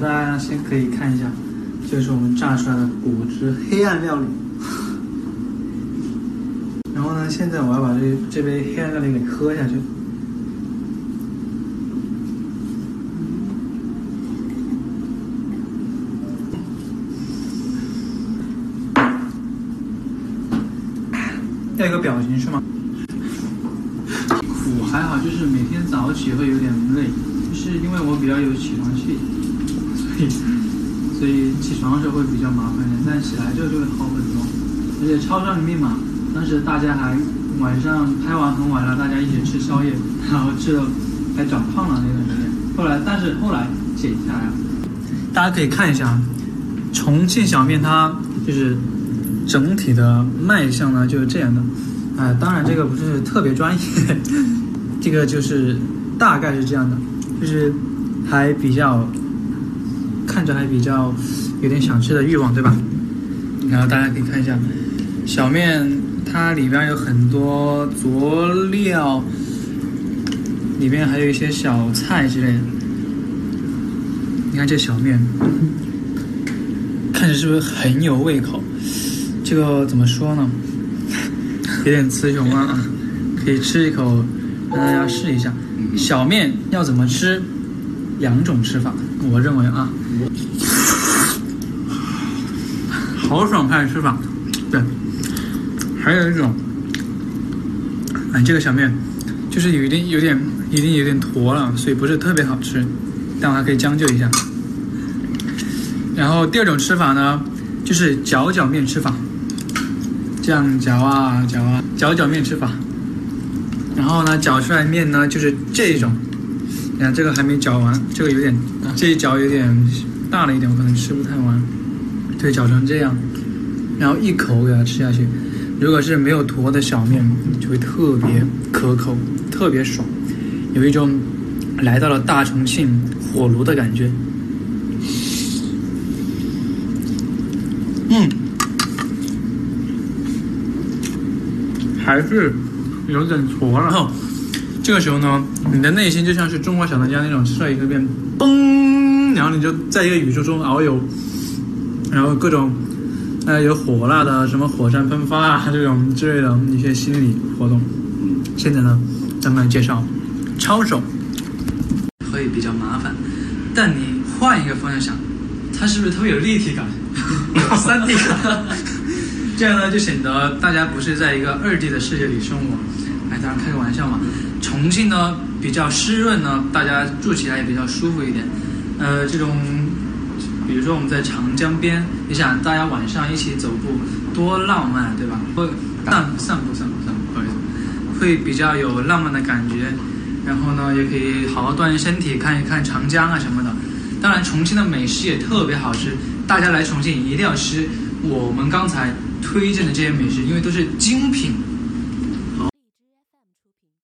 大家先可以看一下，这是我们炸出来的果汁黑暗料理。然后呢，现在我要把这这杯黑暗料理给喝下去。要一个表情是吗？苦还好，就是每天早起会有点累，就是因为我比较有起床气，所以所以起床的时候会比较麻烦一点，但起来之后就会好很多。而且《超商的密码》当时大家还晚上拍完很晚了，大家一起吃宵夜，然后吃的还长胖了那段时间。后来，但是后来减下来了。大家可以看一下，重庆小面它就是整体的卖相呢就是这样的。哎，当然这个不是特别专业，这个就是大概是这样的，就是还比较看着还比较有点想吃的欲望，对吧？然后大家可以看一下，小面它里边有很多佐料，里边还有一些小菜之类的。你看这小面，看着是不是很有胃口？这个怎么说呢？有点雌雄啊，可以吃一口，让大家试一下。小面要怎么吃？两种吃法，我认为啊，豪爽派吃法，对，还有一种，哎，这个小面就是有一点、有点、已经有点坨了，所以不是特别好吃，但我还可以将就一下。然后第二种吃法呢，就是搅搅面吃法。这样搅啊搅啊，搅搅面吃法。然后呢，搅出来面呢就是这种。你看这个还没搅完，这个有点，这一搅有点大了一点，我可能吃不太完。对，搅成这样，然后一口给它吃下去。如果是没有坨的小面，就会特别可口，特别爽，有一种来到了大重庆火炉的感觉。嗯。还是有点坨了。这个时候呢，你的内心就像是中国小当家那种吃了一个面，嘣，然后你就在一个宇宙中遨游，然后各种呃有火辣的什么火山喷发啊这种之类的一些心理活动。现在呢，咱们来介绍抄手，会比较麻烦，但你换一个方向想，它是不是特别有立体感？有三 D 感。这样呢，就显得大家不是在一个二 D 的世界里生活。哎，当然开个玩笑嘛。重庆呢比较湿润呢，大家住起来也比较舒服一点。呃，这种，比如说我们在长江边，你想大家晚上一起走步，多浪漫，对吧？会散散步散步散步，不好意思，会比较有浪漫的感觉。然后呢，也可以好好锻炼身体，看一看长江啊什么的。当然，重庆的美食也特别好吃，大家来重庆一定要吃我们刚才。推荐的这些美食，因为都是精品，